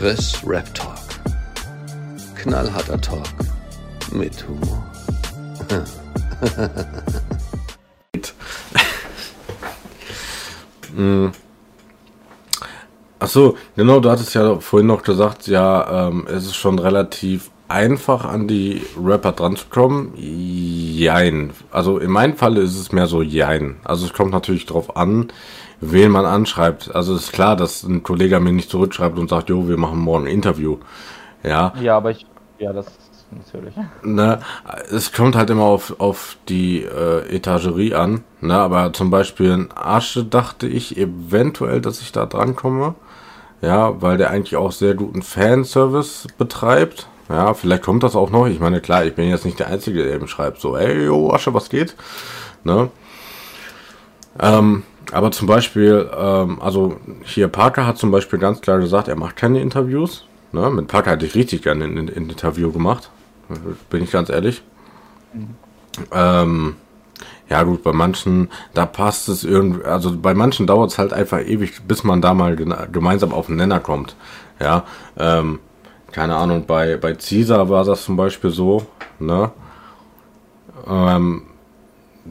Chris Rap Talk. Knallharter Talk mit Humor. Mm. Ach so, genau, du hattest ja vorhin noch gesagt, ja, ähm, es ist schon relativ einfach an die Rapper dran zu kommen. Jein. Also in meinem Fall ist es mehr so jein. Also es kommt natürlich drauf an, wen man anschreibt. Also ist klar, dass ein Kollege mir nicht zurückschreibt und sagt, jo, wir machen morgen ein Interview. Ja. Ja, aber ich, ja, das natürlich. Ne, es kommt halt immer auf, auf die äh, Etagerie an. Ne, aber zum Beispiel in Asche dachte ich eventuell, dass ich da dran komme. Ja, weil der eigentlich auch sehr guten Fanservice betreibt. Ja, vielleicht kommt das auch noch. Ich meine, klar, ich bin jetzt nicht der Einzige, der eben schreibt, so, ey, yo, Asche, was geht? Ne? Ähm, aber zum Beispiel, ähm, also hier Parker hat zum Beispiel ganz klar gesagt, er macht keine Interviews. Ne? Mit Parker hätte ich richtig gerne ein, ein Interview gemacht. Bin ich ganz ehrlich. Mhm. Ähm, ja gut, bei manchen, da passt es irgendwie, also bei manchen dauert es halt einfach ewig, bis man da mal gemeinsam auf den Nenner kommt. Ja, ähm, keine Ahnung, bei, bei Caesar war das zum Beispiel so, ne? Ähm,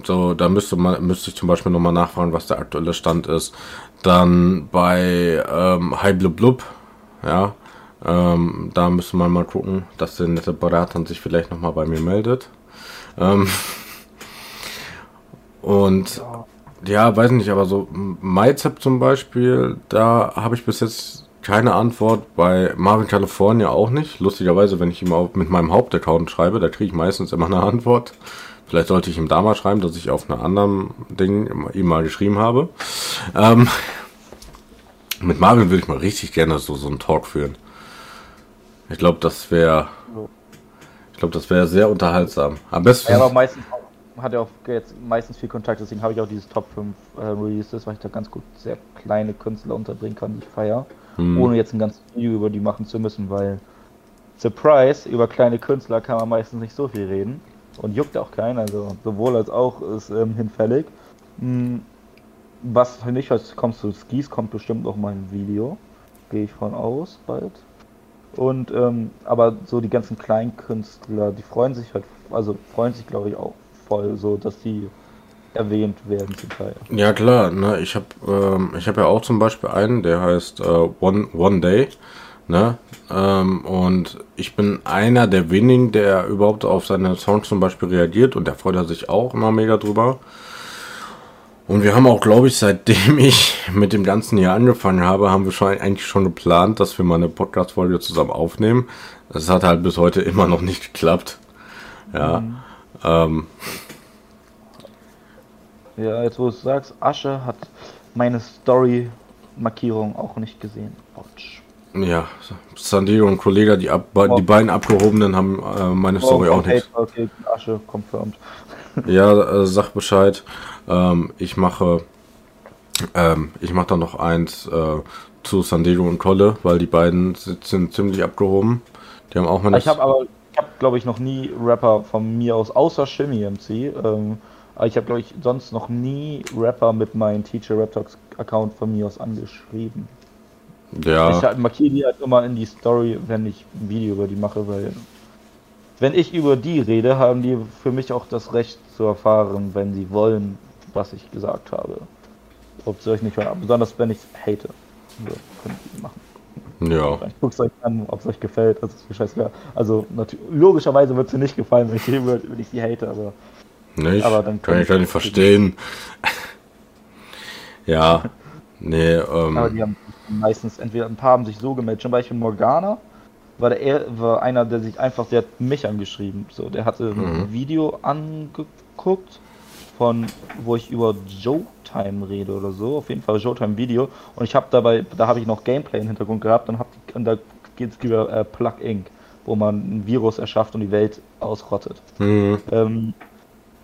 so, da müsste man, müsste ich zum Beispiel nochmal nachfragen, was der aktuelle Stand ist. Dann bei ähm, High Blub Blub, ja, ähm, da müsste man mal gucken, dass der nette Berater sich vielleicht nochmal bei mir meldet. Ähm, und ja. weiß nicht, aber so MyZap zum Beispiel, da habe ich bis jetzt keine Antwort. Bei Marvin California auch nicht. Lustigerweise, wenn ich ihm auch mit meinem Hauptaccount schreibe, da kriege ich meistens immer eine Antwort. Vielleicht sollte ich ihm da mal schreiben, dass ich auf einem anderen Ding ihm mal geschrieben habe. Ähm, mit Marvin würde ich mal richtig gerne so, so einen Talk führen. Ich glaube, das wäre. Ich glaube, das wäre sehr unterhaltsam. Am besten. Ja, aber meistens hat er auch jetzt meistens viel Kontakt, deswegen habe ich auch dieses Top 5 äh, Releases, weil ich da ganz gut sehr kleine Künstler unterbringen kann, die ich feiere. Hm. Ohne jetzt ein ganzes Video über die machen zu müssen, weil Surprise, über kleine Künstler kann man meistens nicht so viel reden. Und juckt auch keinen, also sowohl als auch ist ähm, hinfällig. Hm, was nicht, als kommst du Skis, kommt bestimmt noch mal ein Video. Gehe ich von aus, bald. Und ähm, aber so die ganzen kleinen Künstler, die freuen sich halt, also freuen sich glaube ich auch voll, so dass die erwähnt werden zum Teil. Ja klar, ne, ich habe ähm, ich habe ja auch zum Beispiel einen, der heißt äh, One One Day, ne, ähm, und ich bin einer der wenigen, der überhaupt auf seine Songs zum Beispiel reagiert und der freut sich auch immer mega drüber. Und wir haben auch, glaube ich, seitdem ich mit dem ganzen hier angefangen habe, haben wir schon eigentlich schon geplant, dass wir mal eine Podcast-Folge zusammen aufnehmen. Das hat halt bis heute immer noch nicht geklappt. Ja. Mhm. Ähm. Ja, jetzt wo du es sagst, Asche hat meine Story-Markierung auch nicht gesehen. Ouch. Ja, San Diego und Kollege, die, ab, oh. die beiden abgehobenen haben äh, meine oh, Story auch nicht. Okay, Asche confirmed. ja, äh, sag Bescheid. Ähm, ich mache, ähm, ich mache dann noch eins äh, zu San Diego und Kolle, weil die beiden sind ziemlich abgehoben. Die haben auch meine. Ich habe aber, ich habe glaube ich noch nie Rapper von mir aus, außer Shimmy MC. Ähm, ich habe glaube ich sonst noch nie Rapper mit meinem Teacher Rap Talks Account von mir aus angeschrieben. Ja. Ich halt markiere die halt immer in die Story, wenn ich ein Video über die mache, weil wenn ich über die rede, haben die für mich auch das Recht zu erfahren, wenn sie wollen, was ich gesagt habe. Ob sie euch nicht hören, besonders wenn ich hate. So, können die machen. Ja. Ich guck's euch an, ob es euch gefällt. Das ist mir scheißegal. Also logischerweise wird sie nicht gefallen, wenn ich, wenn ich sie hate, aber. Nicht? Aber dann kann ich gar nicht verstehen. ja. Nee, ähm. Aber die haben meistens entweder ein paar haben sich so gemeldet. Zum Beispiel Morgana war der war einer, der sich einfach, der hat mich angeschrieben. So, der hatte mhm. ein Video angeguckt von, wo ich über Showtime rede oder so. Auf jeden Fall Showtime Video. Und ich habe dabei, da habe ich noch Gameplay im Hintergrund gehabt und, hab, und da geht es über äh, Plug Inc., wo man ein Virus erschafft und die Welt ausrottet. Mhm. Ähm,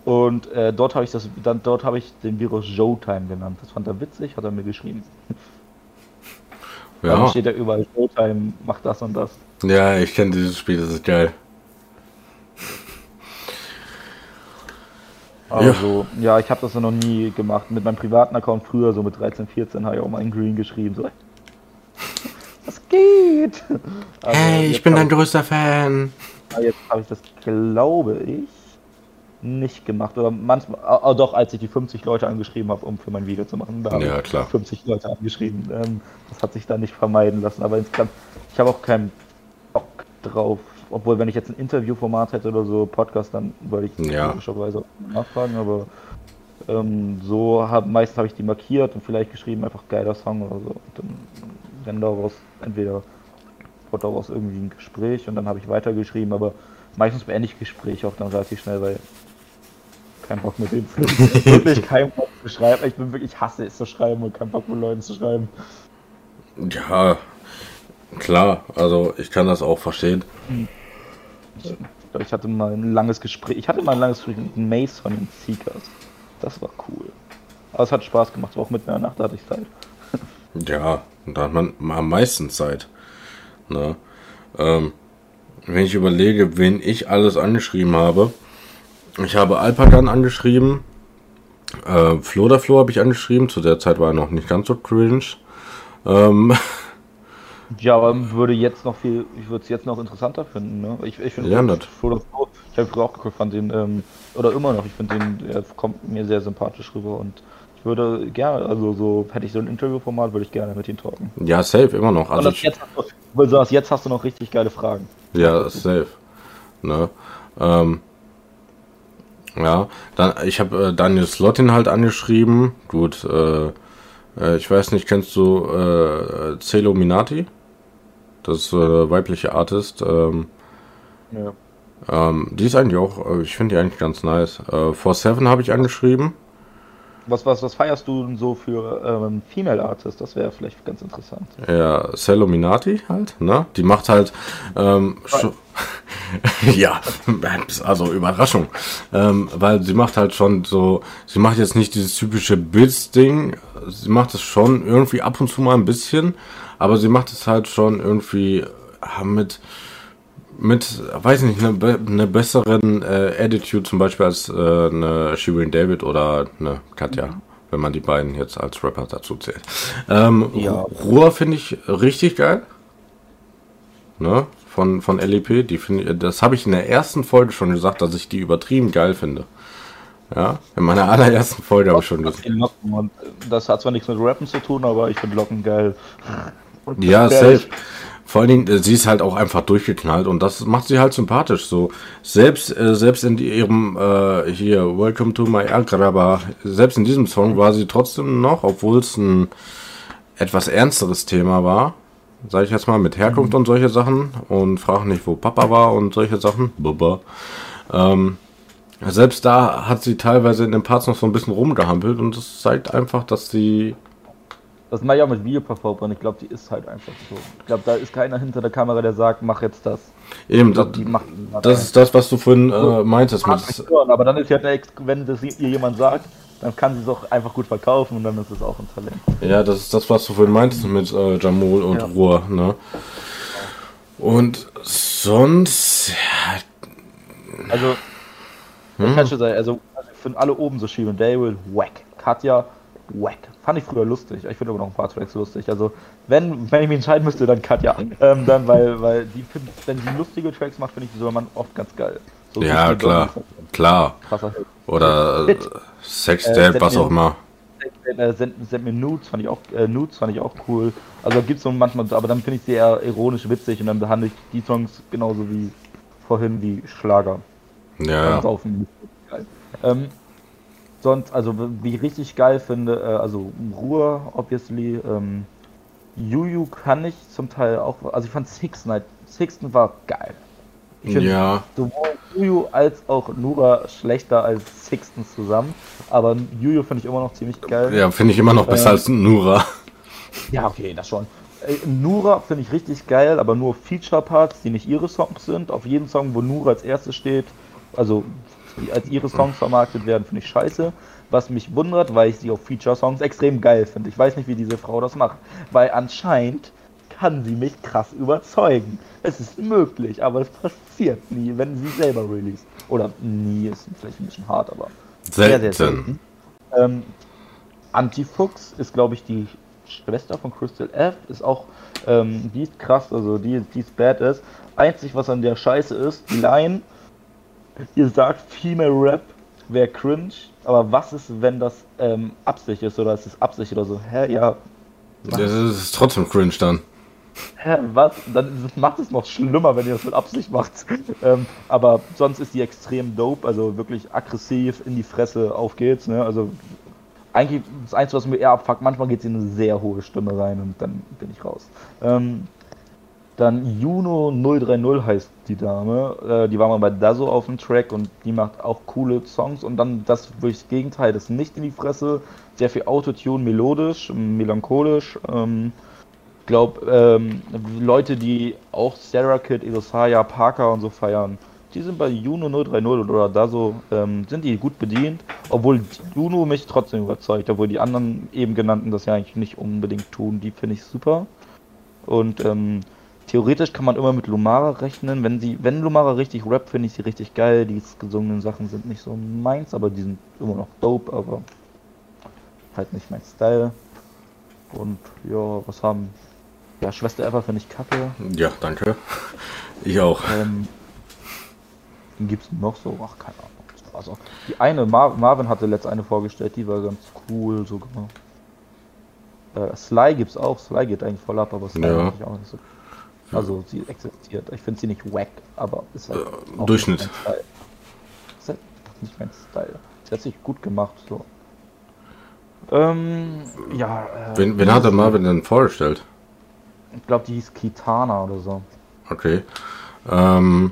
und äh, dort habe ich das, dann dort habe ich den Virus Showtime genannt. Das fand er witzig, hat er mir geschrieben. Ja. Dann steht da überall Showtime, macht das und das. Ja, ich kenne dieses Spiel, das ist geil. Also, ja, ja ich habe das ja noch nie gemacht. Mit meinem privaten Account früher, so mit 13, 14, habe ich auch mal in Green geschrieben. So. Was geht? Also, Hey, ich bin dein größter Fan. ich- Jetzt habe ich das, glaube ich, nicht gemacht. Oder manchmal, ah, doch, als ich die 50 Leute angeschrieben habe, um für mein Video zu machen. Da habe Ja, ich klar. 50 Leute angeschrieben. Ähm, das hat sich da nicht vermeiden lassen. Aber insgesamt, ich habe auch keinen Bock drauf. Obwohl, wenn ich jetzt ein Interviewformat hätte oder so, Podcast, dann würde ich Ja. logischerweise nachfragen. Aber ähm, so hab, meistens habe ich die markiert und vielleicht geschrieben, einfach geiler Song oder so. Und dann, wenn daraus entweder wurde daraus irgendwie ein Gespräch und dann habe ich weitergeschrieben, aber meistens beende ich Gespräche auch dann relativ schnell, weil kein Bock mit dem wirklich kein Bock zu schreiben. Ich bin wirklich, ich hasse es zu schreiben und kein Bock mit Leuten zu schreiben. Ja, klar, also ich kann das auch verstehen. Ich hatte mal ein langes Gespräch, ich hatte mal ein langes Gespräch mit Mace von den Seekers. Das war cool. Aber es hat Spaß gemacht, es war auch mitten in der Nacht, da hatte ich Zeit. Ja, da hat man am meisten Zeit. Ne? Ähm, wenn ich überlege, wen ich alles angeschrieben habe. Ich habe Alpagan angeschrieben. Äh, Flo der Flo habe ich angeschrieben. Zu der Zeit war er noch nicht ganz so cringe. Ähm, Ja, aber würde jetzt noch viel, ich würde es jetzt noch interessanter finden, ne? Ich, ich finde Ja, nett. Frodo Frodo- ich habe früher auch geguckt, fand den, ähm, oder immer noch, ich finde den, er kommt mir sehr sympathisch rüber und ich würde gerne, also so, hätte ich so ein Interviewformat, würde ich gerne mit ihm talken. ja, safe, immer noch. Also ich, jetzt, hast du, jetzt hast du noch richtig geile Fragen. Ja, safe. Ne? Ähm, ja, dann ich habe äh, Daniel Slotin halt angeschrieben. Gut, äh, äh, ich weiß nicht, kennst du äh, Celominati? Das ist eine weibliche Artist. Ähm, Ja. ähm, die ist eigentlich auch, äh, ich finde die eigentlich ganz nice. Äh, For Seven habe ich angeschrieben. Was, was, was feierst du denn so für ähm, Female Artists? Das wäre vielleicht ganz interessant. Ja, Celominati halt, ne? Die macht halt, ähm, ja, also Überraschung, ähm, weil sie macht halt schon so, sie macht jetzt nicht dieses typische Bits-Ding, sie macht es schon irgendwie ab und zu mal ein bisschen, aber sie macht es halt schon irgendwie äh, mit, mit, weiß nicht, eine, be- eine besseren äh, Attitude zum Beispiel als äh, eine Shirin David oder eine Katja, wenn man die beiden jetzt als Rapper dazu zählt. Ähm, Ja. Ruhr finde ich richtig geil. Ne? Von, von LEP, die finde ich, das habe ich in der ersten Folge schon gesagt, dass ich die übertrieben geil finde. Ja, in meiner allerersten Folge habe ich schon gesagt. Das hat zwar nichts mit Rappen zu tun, aber ich finde Locken geil. Und Ja, safe. Vor allen Dingen, äh, sie ist halt auch einfach durchgeknallt und das macht sie halt sympathisch. So selbst äh, selbst in ihrem äh, hier Welcome to my Agraba, selbst in diesem Song war sie trotzdem noch, obwohl es ein etwas ernsteres Thema war, sage ich jetzt mal mit Herkunft und solche Sachen und frag nicht, wo Papa war und solche Sachen. Bubba. Ähm, selbst da hat sie teilweise in den Parts noch so ein bisschen rumgehampelt und das zeigt einfach, dass sie Das mache ich auch mit Videoperformern. Ich glaube, die ist halt einfach so. Ich glaube, da ist keiner hinter der Kamera, der sagt, mach jetzt das. eben Ich glaube, das, macht das ist das, was du vorhin äh, meintest mit hören, aber dann ist ja, der Ex- wenn das ihr jemand sagt, dann kann sie es auch einfach gut verkaufen und dann ist es auch ein Talent. Ja, das ist das, was du vorhin meintest mit äh, Jamul und Ja. Ruhr, ne? Und sonst, ja, Also, Hm. ich kann schon sagen, also ich finde alle oben so schieben. Daryl, wack. Katja, wack. Fand ich früher lustig. Ich finde aber noch ein paar Tracks lustig. Also, wenn, wenn ich mich entscheiden müsste, dann Katja. Ähm, dann, weil, weil die find, wenn sie lustige Tracks macht, finde ich die sogar man oft ganz geil. So ja klar, klar. Krasser. Oder äh, Hit. Sextape, Äh, was auch immer. Äh, send, send mir Nudes fand ich auch äh, Nudes fand ich auch cool. Also gibt's so manchmal, aber dann finde ich sie eher ironisch witzig und dann behandle ich die Songs genauso wie vorhin wie Schlager. Ja. Ähm, sonst, also wie ich richtig geil finde, äh, also Ruhe, obviously. Ähm, Juju kann ich zum Teil auch, also ich fand Six Night, Sixten war geil. Ich find Ja, sowohl Juju als auch Nura schlechter als Sixten zusammen, aber Juju finde ich immer noch ziemlich geil. ja finde ich immer noch besser Äh, als Nura. Ja, okay, das schon. Äh, Nura finde ich richtig geil, aber nur Feature-Parts, die nicht ihre Songs sind. Auf jeden Song, wo Nura als erstes steht, also die als ihre Songs vermarktet werden, finde ich scheiße. Was mich wundert, weil ich sie auf Feature-Songs extrem geil finde. Ich weiß nicht, wie diese Frau das macht, weil anscheinend kann sie mich krass überzeugen. Es ist möglich, aber es passiert nie, wenn sie selber release. Oder nie, ist vielleicht ein bisschen hart, aber sehr, sehr Selten. selten. Ähm, Antifuchs ist, glaube ich, die Schwester von Crystal F, ist auch, ähm, die ist krass, also die, die ist badass. Einzig, was an der Scheiße ist, die Line, ihr sagt Female Rap wäre cringe, aber was ist, wenn das ähm, Absicht ist oder ist es Absicht oder so? Hä, ja. Das ist trotzdem cringe dann. Hä, was? Dann macht es noch schlimmer, wenn ihr das mit Absicht macht. ähm, aber sonst ist die extrem dope, also wirklich aggressiv in die Fresse auf geht's, ne? Also eigentlich das Einzige, was mir eher abfuckt, manchmal geht sie in eine sehr hohe Stimme rein und dann bin ich raus. Ähm, dann Juno 030 heißt die Dame. Äh, die war mal bei Dazo auf dem Track und die macht auch coole Songs. Und dann das wirklich das Gegenteil, das nicht in die Fresse. Sehr viel Autotune, melodisch, melancholisch. Ähm, glaube, ähm, Leute, die auch Sarah Kid, Ilosaya, Parker und so feiern, die sind bei Juno 030 oder Dazo, ähm, sind die gut bedient. Obwohl Juno mich trotzdem überzeugt, obwohl die anderen eben genannten das ja eigentlich nicht unbedingt tun. Die finde ich super. Und ähm, theoretisch kann man immer mit Lumara rechnen. Wenn sie, wenn Lumara richtig rappt, finde ich sie richtig geil. Die gesungenen Sachen sind nicht so meins, aber die sind immer noch dope, aber halt nicht mein Style. Und ja, was haben. Ja, Schwester Eva finde ich kacke. Ja, danke. Ich auch. Ähm, gibt es noch so? Ach, keine Ahnung. Also, die eine, Mar Marvin hatte letzte eine vorgestellt, die war ganz cool so gemacht. Äh, Sly gibt's auch, Sly geht eigentlich voll ab, aber Sly Ja. ich auch nicht so. Also sie existiert. Ich finde sie nicht wack, aber ist halt Äh, auch Durchschnitt. Nicht mein Style. Ist halt nicht mein Style. Sie hat sich gut gemacht, so. Ähm, ja. Äh, Wen, wen hat der Marvin denn vorgestellt? Ich glaube, die hieß Kitana oder so. Okay. Ähm,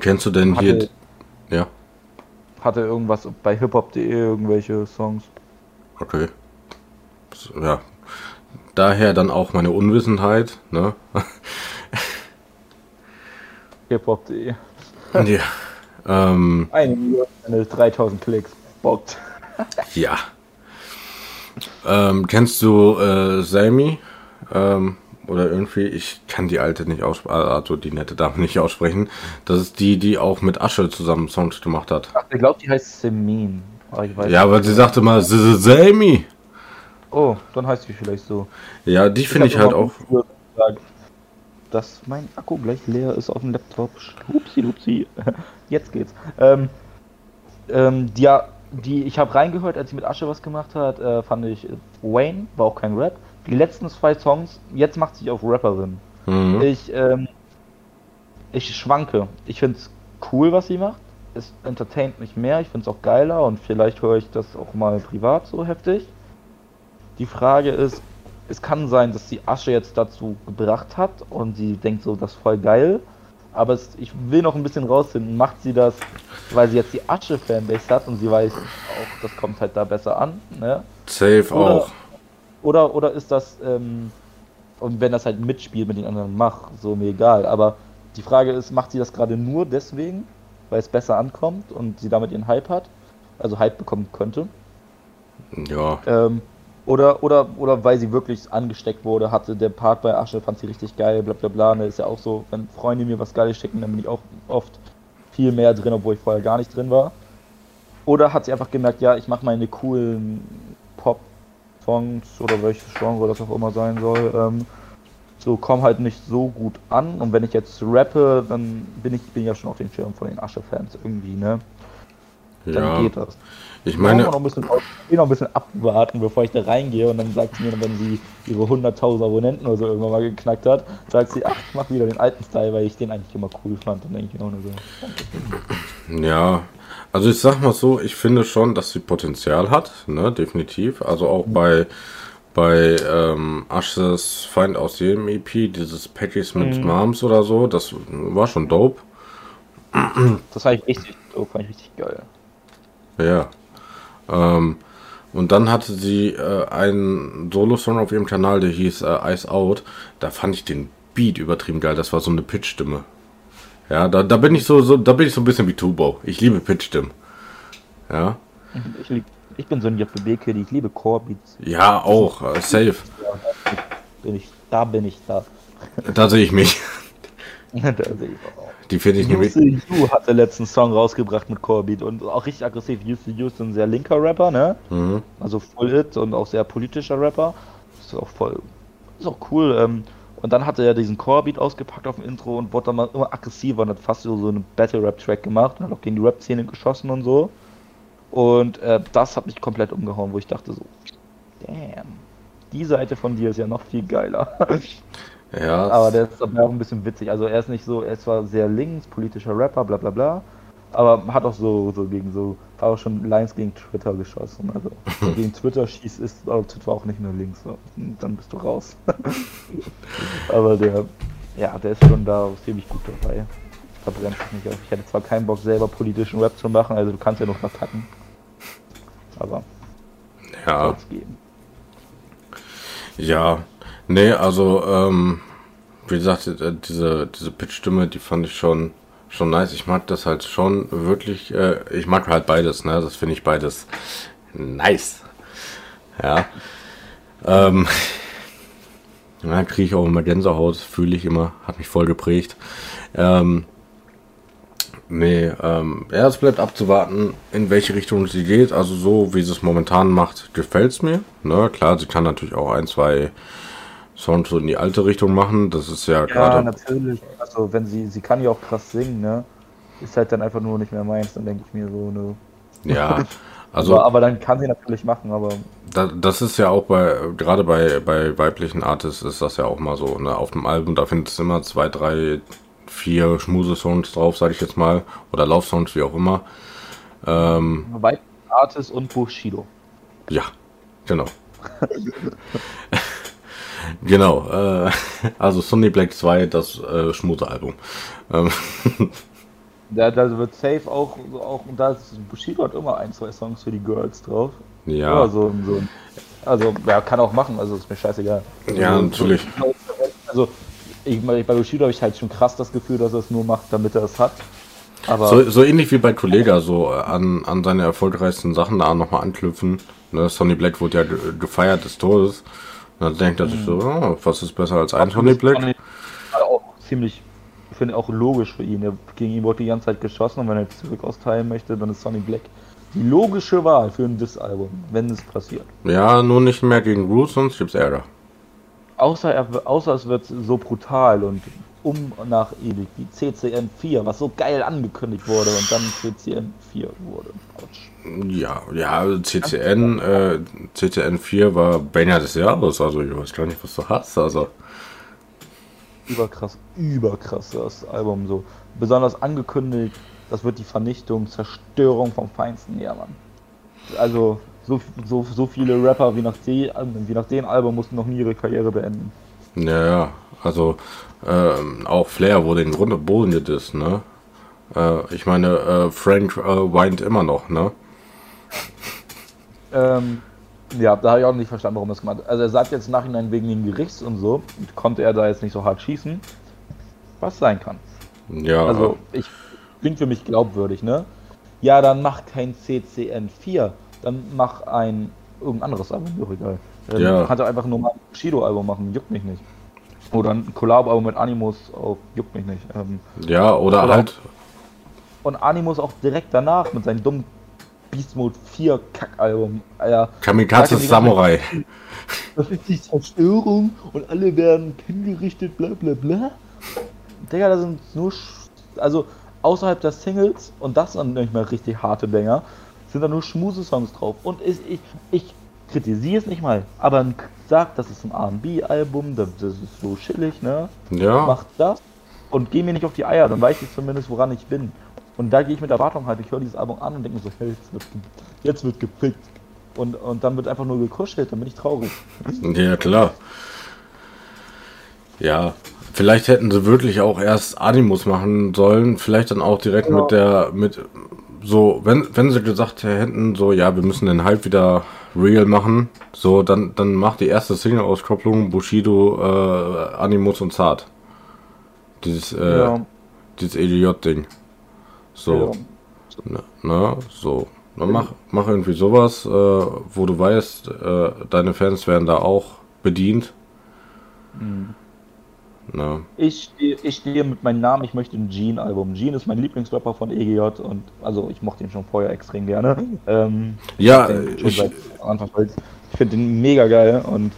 kennst du denn hier. Hatte- Ja, Hatte irgendwas bei hiphop.de irgendwelche Songs. okay. Ja. Daher dann auch meine Unwissenheit, ne? Hiphop.de. ja. Ähm, Eine Million, eine 3000 Klicks. Bockt. ja. Ähm, kennst du äh, Sammy? Ähm, oder irgendwie, ich kann die alte nicht aussprechen, also die nette Dame nicht aussprechen. Das ist die, die auch mit Asche zusammen Songs gemacht hat. Ach, ich glaube, die heißt Semin. Weiß Ja, aber sie sagte mal, "S- S- Sammy. Oh, dann heißt sie vielleicht so. Ja, die finde ich halt auch. Dass mein Akku gleich leer ist auf dem Laptop. Hupsi, hupsi. Jetzt geht's. Ähm, ähm, die, ja, die, ich habe reingehört, als sie mit Asche was gemacht hat, äh, fand ich äh, Wayne, war auch kein Rap. Die letzten zwei Songs, jetzt macht sie sich auf Rapperin. Mhm. Ich, ähm, ich schwanke. Ich finde es cool, was sie macht. Es entertaint mich mehr. Ich finde es auch geiler und vielleicht höre ich das auch mal privat so heftig. Die Frage ist, es kann sein, dass sie Asche jetzt dazu gebracht hat und sie denkt so, das ist voll geil. Aber es, ich will noch ein bisschen rausfinden, macht sie das, weil sie jetzt die Asche-Fanbase hat und sie weiß auch, das kommt halt da besser an. Ne? Safe Oder- auch. Oder, oder ist das, ähm, und wenn das halt mitspielt mit den anderen, mach, so mir egal. Aber die Frage ist, macht sie das gerade nur deswegen, weil es besser ankommt und sie damit ihren Hype hat? Also Hype bekommen könnte. Ja. Ähm, oder, oder, oder weil sie wirklich angesteckt wurde, hatte der Part bei Asche, fand sie richtig geil, bla bla bla. Ne, ist ja auch so, wenn Freunde mir was Geiles schicken, dann bin ich auch oft viel mehr drin, obwohl ich vorher gar nicht drin war. Oder hat sie einfach gemerkt, ja, ich mache meine coolen Pop-Songs oder welches Genre das auch immer sein soll, ähm, so kommen halt nicht so gut an. Und wenn ich jetzt rappe, dann bin ich, bin ja schon auf den Schirm von den Asche-Fans irgendwie, ne? Dann Ja. geht das. Ich Meine, meine, noch ein bisschen, ich noch ein bisschen abwarten, bevor ich da reingehe und dann sagt sie mir, wenn sie ihre 100.000 Abonnenten oder so irgendwann mal geknackt hat, sagt sie, ach, ich mach wieder den alten Style, weil ich den eigentlich immer cool fand. Dann denke ich mir auch nur so. ja. Also ich sag mal so, ich finde schon, dass sie Potenzial hat, ne, definitiv. Also auch bei bei ähm, Ashes Feind aus jedem EP, dieses Patches mit Moms oder so, das war schon dope. Das fand ich richtig, so fand ich richtig geil. Ja. Ähm, und dann hatte sie äh, einen Solo-Song auf ihrem Kanal, der hieß äh, Ice Out. Da fand ich den Beat übertrieben geil. Das war so eine Pitch-Stimme. Ja, da, da bin ich so, so, da bin ich so ein bisschen wie Tubo. Ich liebe Pitch-Stimmen. Ja. Ich, lieb, ich bin so ein JBB-Kid, ich liebe Core-Beats. Ja, auch. Äh, safe. Bin ich, da bin ich da. Da sehe ich mich. da sehe ich auch. Die finde ich nämlich. You hat den letzten Song rausgebracht mit Core-Beat und auch richtig aggressiv. You ist ein sehr linker Rapper, ne? Mhm. Also Full It und auch sehr politischer Rapper. ist auch voll, ist auch cool. Ähm, und dann hat er ja diesen Core-Beat ausgepackt auf dem Intro und wurde dann mal immer aggressiver und hat fast so, so einen Battle-Rap-Track gemacht und hat auch gegen die Rap-Szene geschossen und so. Und äh, das hat mich komplett umgehauen, wo ich dachte so, damn, die Seite von dir ist ja noch viel geiler. Ja, aber der ist aber auch ein bisschen witzig. Also er ist nicht so, er ist zwar sehr links, politischer Rapper, bla bla bla, aber hat auch so, so gegen so, hat auch schon Lines gegen Twitter geschossen. Also gegen Twitter schießt, ist aber Twitter auch nicht nur links. So. Dann bist du raus. aber der, ja, der ist schon da ziemlich gut dabei. Verbrennt sich nicht auf. Ich hätte zwar keinen Bock, selber politischen Rap zu machen, also du kannst ja noch verpacken. Aber ja. geben. Ja, nee, also, ähm, wie gesagt, äh, diese, diese Pitch-Stimme, die fand ich schon, schon nice. Ich mag das halt schon wirklich, äh, ich mag halt beides, ne? Das finde ich beides nice. Ja. Ähm, ja, kriege ich auch immer Gänsehaut, fühle ich immer, hat mich voll geprägt. Ähm, nee, ähm, ja, es bleibt abzuwarten, in welche Richtung sie geht. Also so, wie sie es momentan macht, gefällt es mir. Ne, klar, sie kann natürlich auch ein, zwei Songs so in die alte Richtung machen. Das ist ja, Ja, gerade. natürlich. Also wenn sie, sie kann ja auch krass singen, ne? Ist halt dann einfach nur nicht mehr meins, dann denke ich mir so, ne. Ja, also aber, aber dann kann sie natürlich machen, aber da, das ist ja auch bei, gerade bei, bei weiblichen Artists ist das ja auch mal so, ne? Auf dem Album, da findest du immer zwei, drei, vier Schmuse-Songs drauf, sage ich jetzt mal. Oder Lauf-Songs, wie auch immer. Ähm, White Artist und Bushido. ja, genau. genau, äh, also Sonny Black 2, das äh, Schmuse-Album. Ähm, Da, da wird safe auch, auch und da ist Bushido hat immer ein, zwei Songs für die Girls drauf. ja, Ja, so, so also, ja, kann auch machen, also ist mir scheißegal. Ja, Also, natürlich. Also, ich, bei Bushido habe ich halt schon krass das Gefühl, dass er es nur macht, damit er es hat. Aber So, so ähnlich wie bei Kollega, so äh, an, an seine erfolgreichsten Sachen da nochmal anknüpfen. Ne, Sonny Black wurde ja ge- gefeiert des Todes. Dann denkt er sich so, oh, was ist besser als ein Sonny Black? Also auch ziemlich, ich finde auch logisch für ihn. Er, gegen ihn wurde die ganze Zeit geschossen und wenn er jetzt zurück austeilen möchte, dann ist Sonny Black die logische Wahl für ein Diss-Album, wenn es passiert. Ja, nur nicht mehr gegen Bruce, sonst gibt's Ärger. Außer, er, außer es wird so brutal und um nach ewig wie CCN 4, was so geil angekündigt wurde und dann CCN 4 wurde. Autsch. Ja, ja, CCN, äh, CCN 4 war Banger des Jahres, also ich weiß gar nicht, was du hast, also. Überkrass, überkrass das Album so. Besonders angekündigt, das wird die Vernichtung, Zerstörung vom Feinsten, ja Mann. Also so, so, so viele Rapper wie nach, die, wie nach dem Album mussten noch nie ihre Karriere beenden. Ja, ja, also ähm, auch Flair wurde in Grund und Boden gedisst, ne? Äh, ich meine, äh, Frank äh, weint immer noch, ne? Ähm, ja, da habe ich auch nicht verstanden, warum er das gemacht hat. Also er sagt jetzt im Nachhinein wegen den Gerichts und so, konnte er da jetzt nicht so hart schießen. Was sein kann. Ja, Also ich klingt für mich glaubwürdig, ne? Ja, dann mach kein CCN 4, dann mach ein irgendein anderes Album, mir egal. Ähm, Ja. Kannst du einfach nur mal ein Bushido-Album machen, juckt mich nicht. Oder ein Collab-Album mit Animus, auch, juckt mich nicht. Ähm, ja, oder, oder- halt, und Animus auch direkt danach mit seinem dummen Beast Mode 4 Kack-Album. Kamikaze Samurai. Das ist die Zerstörung und alle werden hingerichtet, bla bla bla. Digga, da sind nur. Sch also außerhalb der Singles und das sind nicht mehr richtig harte Dinger, sind da nur Schmuse-Songs drauf. Und ich, ich, ich kritisiere es nicht mal, aber sagt, das ist ein RB-Album, das ist so chillig, ne? Ja, Macht das und geh mir nicht auf die Eier, dann weiß ich zumindest, woran ich bin. Und da gehe ich mit Erwartung halt, ich höre dieses Album an und denke mir so, hey, jetzt wird, jetzt wird gefickt. Und, und dann wird einfach nur gekuschelt, dann bin ich traurig. ja, klar. Ja, vielleicht hätten sie wirklich auch erst Animus machen sollen, vielleicht dann auch direkt Ja. mit der, mit, so, wenn, wenn sie gesagt hätten, so, ja, wir müssen den Hype wieder real machen, so, dann, dann macht die erste Single-Auskopplung Bushido, äh, Animus und Zart. Dieses, äh, ja, dieses EDJ-Ding. So. ja. Ne, ne, so. Dann mach, mach irgendwie sowas, äh, wo du weißt, äh, deine Fans werden da auch bedient. Ne. Ich stehe ich stehe mit meinem Namen, ich möchte ein Gene-Album. Gene ist mein Lieblingsrapper von EGJ und also ich mochte ihn schon vorher extrem gerne. Ähm, Ja, ich, halt. Ich finde den mega geil und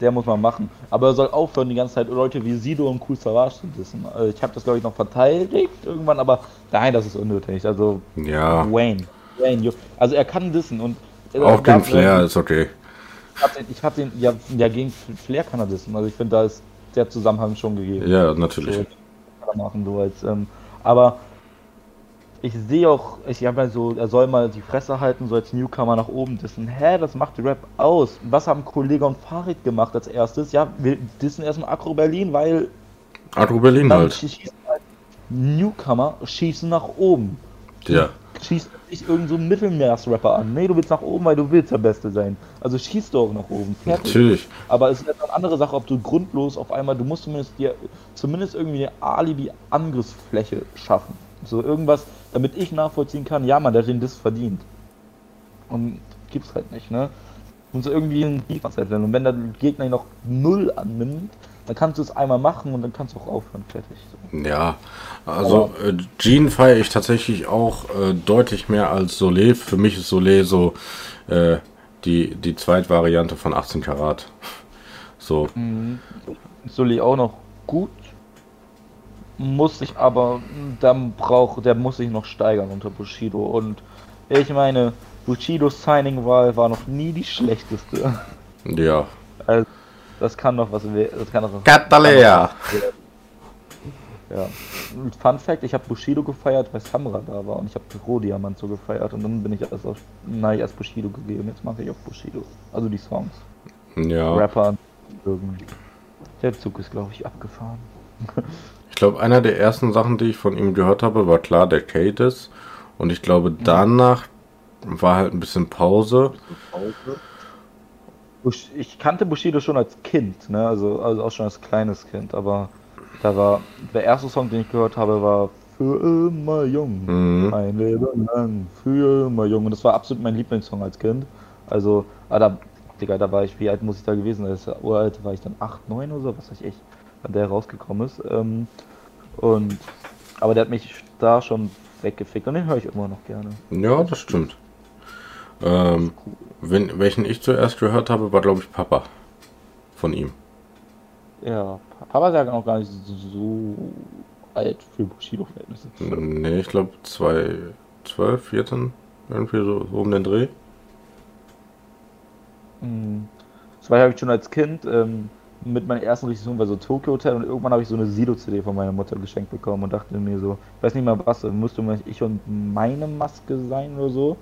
der muss man machen. Aber er soll aufhören, die ganze Zeit Leute wie Sido und Cool Savage zu dissen. Also ich habe das, glaube ich, noch verteidigt irgendwann, aber nein, das ist unnötig. Also, Ja, Wayne. Wayne, also er kann dissen und. äh, auch gegen Flair ist okay. Ich hab den, ich hab den ja, ja, gegen Flair kann er dissen. Also ich finde, da ist der Zusammenhang schon gegeben. Ja, natürlich. So, machen, so als, ähm, aber ich sehe auch, ich habe halt so, er soll mal die Fresse halten, so als Newcomer nach oben dissen. Hä, das macht Rap aus. Was haben Kollege und Farid gemacht als erstes? Ja, wir dissen erstmal Agro Berlin, weil Agro Berlin halt. schießen halt Newcomer schießen nach oben. Ja. Schießt nicht irgend so einen Mittelmeersrapper an. Nee, du willst nach oben, weil du willst der Beste sein. Also schießt du auch nach oben. Fertig. Natürlich. Aber es ist eine andere Sache, ob du grundlos auf einmal, du musst zumindest dir zumindest irgendwie eine Alibi-Angriffsfläche schaffen. So irgendwas, damit ich nachvollziehen kann, ja man, der hat den Diss verdient. Und gibt's halt nicht, ne? So irgendwie ein Defense werden. Und wenn der Gegner ihn noch null annimmt, dann kannst du es einmal machen und dann kannst du auch aufhören, fertig. So. Ja, also äh, Jean feiere ich tatsächlich auch äh, deutlich mehr als Soleil. Für mich ist Soleil so äh, die, die Zweitvariante von 18 Karat. So, Sully auch noch gut. Muss ich aber, dann braucht, der muss sich noch steigern unter Bushido. Und ich meine, Bushidos Signing-Wahl war noch nie die schlechteste. ja. Also, das kann noch was we- das kann noch Katalea. Ja. Fun Fact, ich habe Bushido gefeiert, weil Samra da war und ich habe Rohdiamant so gefeiert und dann bin ich erst auf, nein, erst Bushido gegeben, jetzt mache ich auf Bushido. Also die Songs. Ja. Rapper. Irgendwie. Der Zug ist, glaube ich, abgefahren. Ich glaube, einer der ersten Sachen, die ich von ihm gehört habe, war klar der Cadis. Und ich glaube, danach war halt ein bisschen Pause. Bush, ich kannte Bushido schon als Kind, ne? Also, also auch schon als kleines Kind, aber da war der erste Song, den ich gehört habe, war Für immer jung, Mhm. mein Leben lang, für immer jung. Und das war absolut mein Lieblingssong als Kind. Also, ah, da, Digga, da war ich, wie alt muss ich da gewesen sein? Das ist uralt, war ich dann 8, 9 oder so, was weiß ich, wann der rausgekommen ist. Ähm, und, aber der hat mich da schon weggefickt und den höre ich immer noch gerne. Ja, das stimmt. Ähm, wenn, welchen ich zuerst gehört habe, war, glaube ich, Papa. Von ihm. Ja, Papa ist ja auch gar nicht so alt für Bushido-Verhältnisse. Nee, ich glaube 2012, 14, irgendwie so, so um den Dreh. Mhm. Das war habe ich schon als Kind ähm, mit meinem ersten Song war so Tokyo Hotel und irgendwann habe ich so eine Sido-CD von meiner Mutter geschenkt bekommen und dachte mir so, ich weiß nicht mal was, musste mal ich und meine Maske sein oder so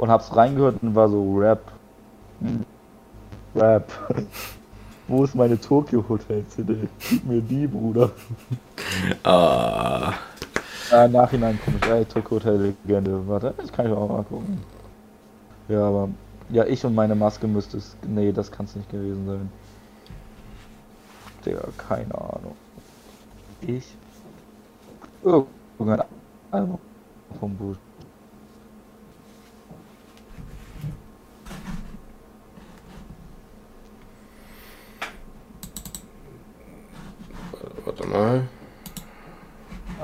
und hab's reingehört und war so Rap. Rap. Wo ist meine Tokyo Hotel CD? Gib mir die, Bruder. Ah. Im Nachhinein komme ich, ey, Tokyo Hotel Legende. Warte, das kann ich auch mal gucken. Ja, aber. Ja, ich und meine Maske müsste es. Nee, das kann es nicht gewesen sein. Digga, keine Ahnung. Ich. Irgendein Album vom Buch. Warte mal.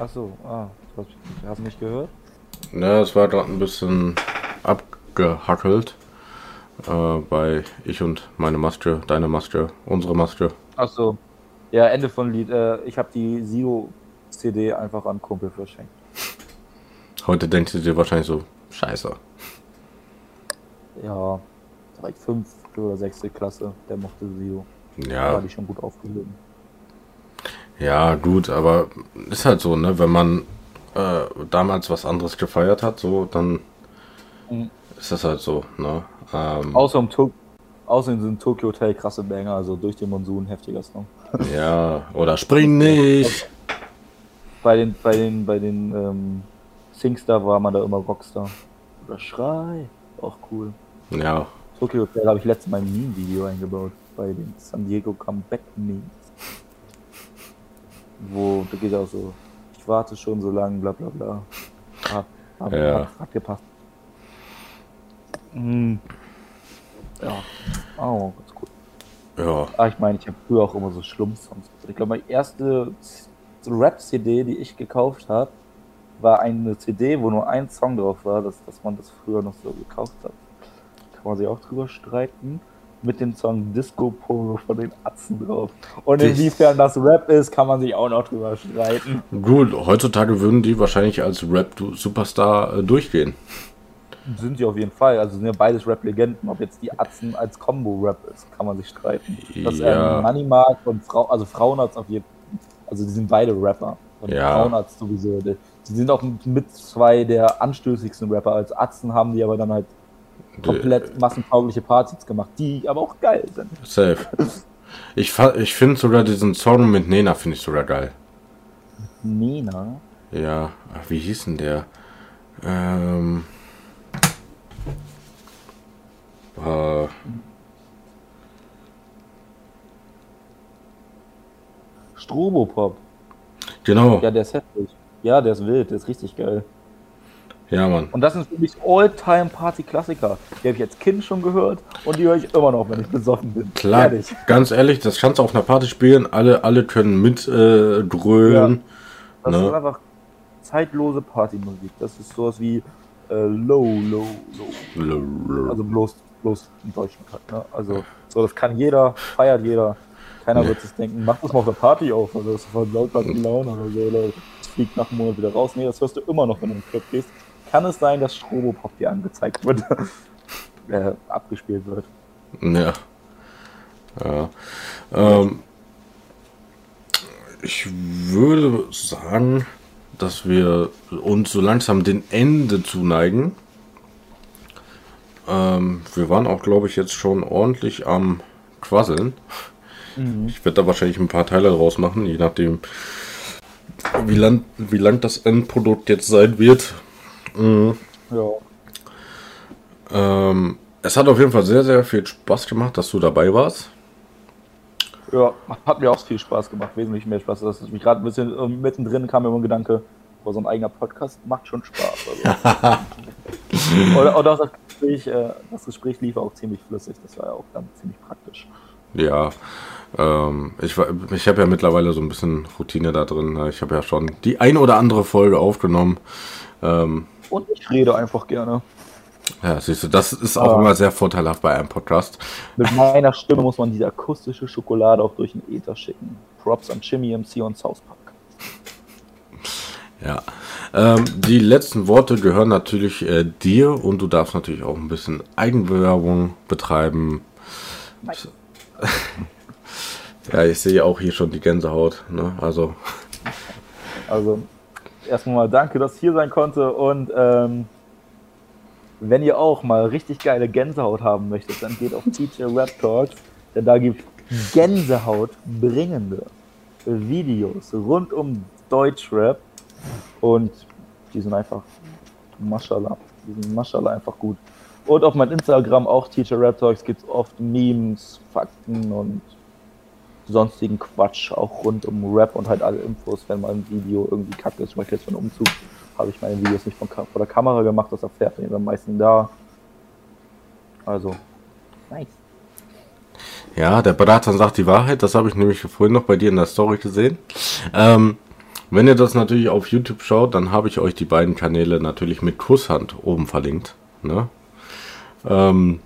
Achso, ah, du hast, du mich gehört? Ja, es war gerade ein bisschen abgehackelt. Äh, bei ich und meine Maske, deine Maske, unsere Maske. Achso. Ja, Ende von Lied. Äh, ich habe die Sio-CD einfach an Kumpel verschenkt. Heute denkst du dir wahrscheinlich so, scheiße. Ja, da ich fünfte oder sechste Klasse. Der mochte Sio. Da Ja, war die schon gut aufgehoben. Ja, gut, aber ist halt so, ne? Wenn man äh, damals was anderes gefeiert hat, so, dann Mhm. ist das halt so, ne? Ähm, Außerdem, to Außerdem sind Tokyo Hotel krasse Banger, also durch den Monsun heftiger Song. ja, oder spring nicht. Bei den, bei den, bei den ähm, Singstar war man da immer Rockstar. Oder Schrei, auch cool. Ja, Tokyo Hotel habe ich letztes Mal ein Meme-Video eingebaut, bei den San Diego Comeback Memes. Wo, da geht auch so, ich warte schon so lange, bla bla bla. Hat, hat, Ja. hat, hat gepasst. Hm. Ja, oh, ganz gut. ja, Ah, ich meine, ich habe früher auch immer so Schlumpf-Songs. Ich glaube, meine erste Rap-CD, die ich gekauft habe, war eine CD, wo nur ein Song drauf war, dass, dass man das früher noch so gekauft hat. Kann man sich auch drüber streiten. Mit dem Song Disco Polo von den Atzen drauf. Und inwiefern das Rap ist, kann man sich auch noch drüber streiten. Gut, heutzutage würden die wahrscheinlich als Rap-Superstar äh, durchgehen. Sind sie auf jeden Fall. Also sind ja beides Rap-Legenden. Ob jetzt die Atzen als Combo-Rap ist, kann man sich streiten. Dass Ja. er Money mag und Frau, also Frauenarzt auf jeden Fall. Also die sind beide Rapper. Und Ja. Frauenarzt sowieso. Die sind auch mit zwei der anstößigsten Rapper. Als Atzen haben die aber dann halt komplett massentaugliche Partys gemacht, die aber auch geil sind. Safe. Ich, ich finde sogar diesen Song mit Nena finde ich sogar geil. Nena. Ja, ach, wie hieß denn der? Ähm. Äh, Strobopop. genau. Ja, der ist heftig. Ja, der ist wild, der ist richtig geil. Ja, Mann. Und das sind für mich All-Time-Party-Klassiker. Die habe ich als Kind schon gehört und die höre ich immer noch, wenn ich besoffen bin. Klar, Ehrlich. ganz ehrlich, das kannst du auf einer Party spielen. Alle, alle können mit äh, dröhnen. Das Ne? ist einfach zeitlose Partymusik. Das ist sowas wie äh, Low, Low, Low. Also bloß, bloß in Deutschland halt. Ne? Also, so, das kann jeder, feiert jeder. Keiner Nee. wird sich denken, mach das mal auf der Party auf, also das ist voll lautstark die Laune oder so, oder es fliegt nach einem Monat wieder raus. Nee, das hörst du immer noch, wenn du in den Club gehst. Kann es sein, dass Strobopop dir angezeigt wird, äh, abgespielt wird. Ja. ja. Ähm, ich würde sagen, dass wir uns so langsam dem Ende zuneigen. Ähm, wir waren auch, glaube ich, jetzt schon ordentlich am Quasseln. Ich werde da wahrscheinlich ein paar Teile draus machen, je nachdem, wie lang, wie lang das Endprodukt jetzt sein wird. Mhm. Ja. Ähm, es hat auf jeden Fall sehr, sehr viel Spaß gemacht, dass du dabei warst. Ja, hat mir auch viel Spaß gemacht, wesentlich mehr Spaß. Das ist mich gerade ein bisschen äh, mittendrin kam mir immer ein Gedanke, boah, so ein eigener Podcast macht schon Spaß. Also. oder, oder das Gespräch, äh, das Gespräch lief auch ziemlich flüssig, das war ja auch dann ziemlich praktisch. Ja, ähm, ich, ich habe ja mittlerweile so ein bisschen Routine da drin. ne? Ich habe ja schon die ein oder andere Folge aufgenommen. Ähm, Und ich rede einfach gerne. ja, siehst du, das ist auch Ah. immer sehr vorteilhaft bei einem Podcast. Mit meiner Stimme muss man diese akustische Schokolade auch durch den Äther schicken. Props an Jimmy MC und South Park. Ja. Ähm, die letzten Worte gehören natürlich äh, dir und du darfst natürlich auch ein bisschen Eigenbewerbung betreiben. Ja, ich sehe auch hier schon die Gänsehaut. Ne? Also, Also erstmal mal danke, dass ich hier sein konnte und ähm, wenn ihr auch mal richtig geile Gänsehaut haben möchtet, dann geht auf Teacher Rap Talks, denn da gibt Gänsehaut bringende Videos rund um Deutschrap und die sind einfach Maschallah, die sind Maschallah einfach gut. Und auf meinem Instagram auch Teacher Rap Talks gibt es oft Memes, Fakten und sonstigen Quatsch, auch rund um Rap und halt alle Infos, wenn mal ein Video irgendwie kacke ist. Zum Beispiel jetzt einen Umzug habe ich meine Videos nicht von, vor der Kamera gemacht, das erfährt man am meisten da. Also, nice. ja, der Berater sagt die Wahrheit. Das habe ich nämlich vorhin noch bei dir in der Story gesehen. Ähm, wenn ihr das natürlich auf YouTube schaut, dann habe ich euch die beiden Kanäle natürlich mit Kusshand oben verlinkt. Ne? Ähm,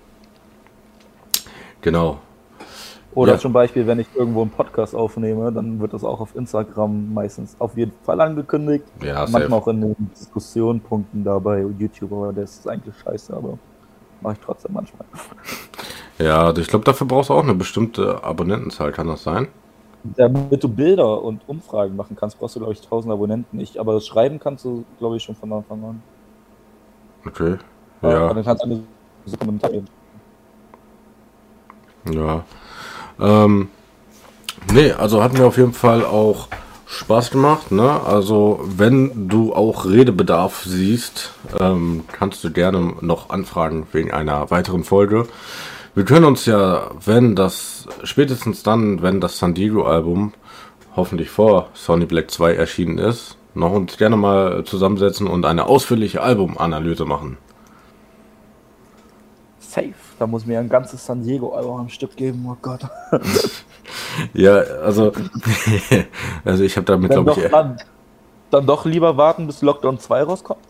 genau. Oder Ja. zum Beispiel, wenn ich irgendwo einen Podcast aufnehme, dann wird das auch auf Instagram meistens auf jeden Fall angekündigt. Ja, safe. Manchmal auch in den Diskussionspunkten da bei YouTube, aber das ist eigentlich scheiße, aber mache ich trotzdem manchmal. Ja, also ich glaube, dafür brauchst du auch eine bestimmte Abonnentenzahl, kann das sein? Damit du Bilder und Umfragen machen kannst, brauchst du, glaube ich, 1000 Abonnenten nicht. Aber das Schreiben kannst du, glaube ich, schon von Anfang an. Okay. Aber Ja, Dann kannst du eine Kommentare. ja. Ähm, nee, also hat mir auf jeden Fall auch Spaß gemacht, ne? Also, wenn du auch Redebedarf siehst, ähm, kannst du gerne noch anfragen wegen einer weiteren Folge. Wir können uns ja, wenn das, spätestens dann, wenn das San Diego-Album hoffentlich vor Sony Black 2 erschienen ist, noch uns gerne mal zusammensetzen und eine ausführliche Albumanalyse machen. Safe. Da muss mir ein ganzes San Diego-Album am Stück geben. Oh Gott. Ja, also, also ich habe damit, glaube ich, dann, dann doch lieber warten, bis Lockdown 2 rauskommt.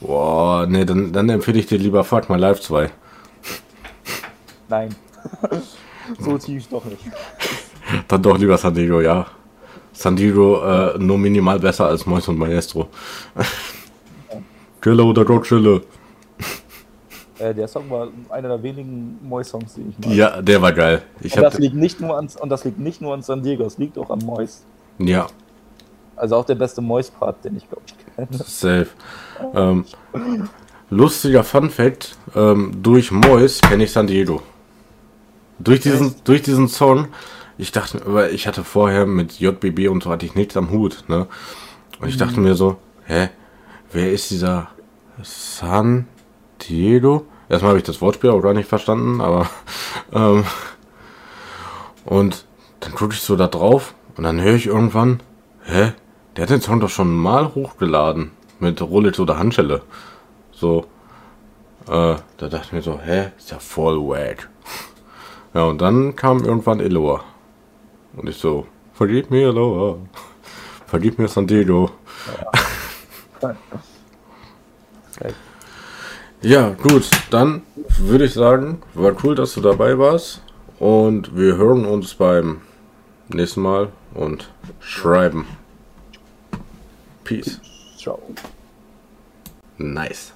boah, nee, dann, dann empfehle ich dir lieber Fuck My Life 2. Nein. so tief doch nicht. Dann doch lieber San Diego, ja. San Diego äh, nur minimal besser als Mois und Maestro. Chille oder Go Chille. Äh, der Song war einer der wenigen Mois-Songs, die ich mag. Ja, der war geil. Ich und, das liegt nicht nur an, und das liegt nicht nur an San Diego, es liegt auch an Mois. ja, Also auch der beste Mois-Part, den ich glaube ich kenne. safe. Ähm, lustiger Fun Fact: ähm, Durch Mois kenne ich San Diego. Durch diesen, durch diesen Song, ich dachte, weil ich hatte vorher mit JBB und so hatte ich nichts am Hut, ne? Und ich dachte mir so, hä, wer ist dieser San Diego? Erstmal habe ich das Wortspiel auch gar nicht verstanden, aber ähm, und dann gucke ich so da drauf und dann höre ich irgendwann, hä, der hat den Song doch schon mal hochgeladen mit Rolex oder Handschelle. So, äh, da dachte ich mir so, hä, ist ja voll wack. Ja, und dann kam irgendwann Eloa. Und ich so, vergib mir Eloa. Vergib mir San Diego. Ja, gut, dann würde ich sagen, war cool, dass du dabei warst. Und wir hören uns beim nächsten Mal und schreiben. Peace. Ciao. Nice.